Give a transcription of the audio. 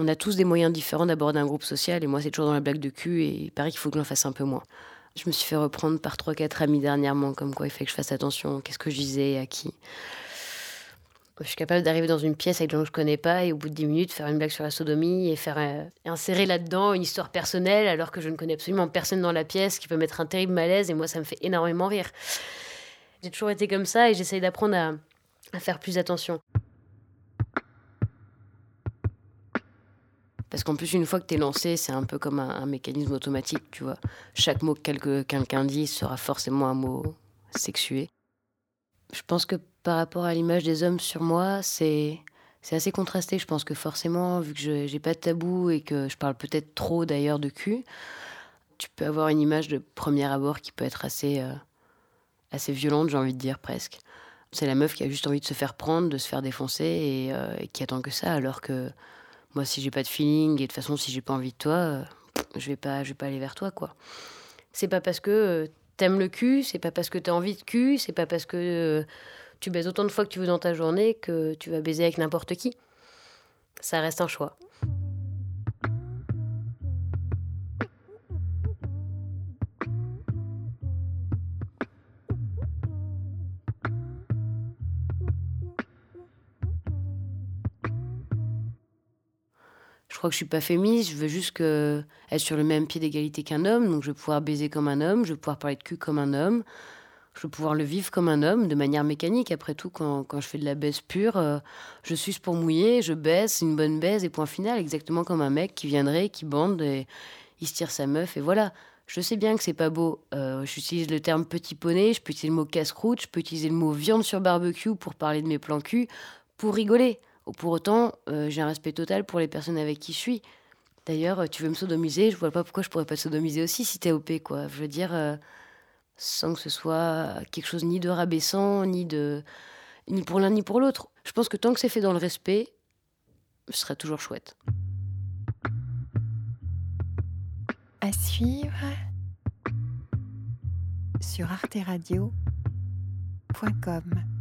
On a tous des moyens différents d'aborder un groupe social et moi c'est toujours dans la blague de cul et il paraît qu'il faut que j'en fasse un peu moins. Je me suis fait reprendre par 3-4 amis dernièrement comme quoi il fait que je fasse attention, qu'est-ce que je disais, à qui. Je suis capable d'arriver dans une pièce avec des gens que je connais pas et au bout de 10 minutes faire une blague sur la sodomie et faire euh, insérer là-dedans une histoire personnelle alors que je ne connais absolument personne dans la pièce qui peut mettre un terrible malaise et moi ça me fait énormément rire. J'ai toujours été comme ça et j'essaye d'apprendre à faire plus attention. Parce qu'en plus, une fois que tu es lancé, c'est un peu comme un, mécanisme automatique, tu vois. Chaque mot que quelqu'un dit sera forcément un mot sexué. Je pense que par rapport à l'image des hommes sur moi, c'est assez contrasté. Je pense que forcément, vu que je j'ai pas de tabou et que je parle peut-être trop d'ailleurs de cul, tu peux avoir une image de premier abord qui peut être assez, euh, violente, j'ai envie de dire presque. C'est la meuf qui a juste envie de se faire prendre, de se faire défoncer et, euh, et qui attend que ça, alors que moi, si j'ai pas de feeling et de toute façon, si j'ai pas envie de toi, euh, je vais pas, je vais pas aller vers toi, quoi. C'est pas parce que euh, t'aimes le cul, c'est pas parce que t'as envie de cul, c'est pas parce que euh, tu baises autant de fois que tu veux dans ta journée que tu vas baiser avec n'importe qui. Ça reste un choix. Je crois que je suis pas féministe, je veux juste être sur le même pied d'égalité qu'un homme. Donc je veux pouvoir baiser comme un homme, je veux pouvoir parler de cul comme un homme, je veux pouvoir le vivre comme un homme, de manière mécanique. Après tout, quand, quand je fais de la baisse pure, euh, je suis pour mouiller, je baisse, une bonne baise et point final, exactement comme un mec qui viendrait, qui bande et il se tire sa meuf et voilà. Je sais bien que c'est pas beau. Euh, j'utilise le terme petit poney, je peux utiliser le mot casse-croûte, je peux utiliser le mot viande sur barbecue pour parler de mes plans cul, pour rigoler. Pour autant, euh, j'ai un respect total pour les personnes avec qui je suis. D'ailleurs, tu veux me sodomiser, je vois pas pourquoi je pourrais pas te sodomiser aussi si t'es OP. Je veux dire, euh, sans que ce soit quelque chose ni de rabaissant, ni de ni pour l'un ni pour l'autre. Je pense que tant que c'est fait dans le respect, ce serait toujours chouette. À suivre sur arteradio.com.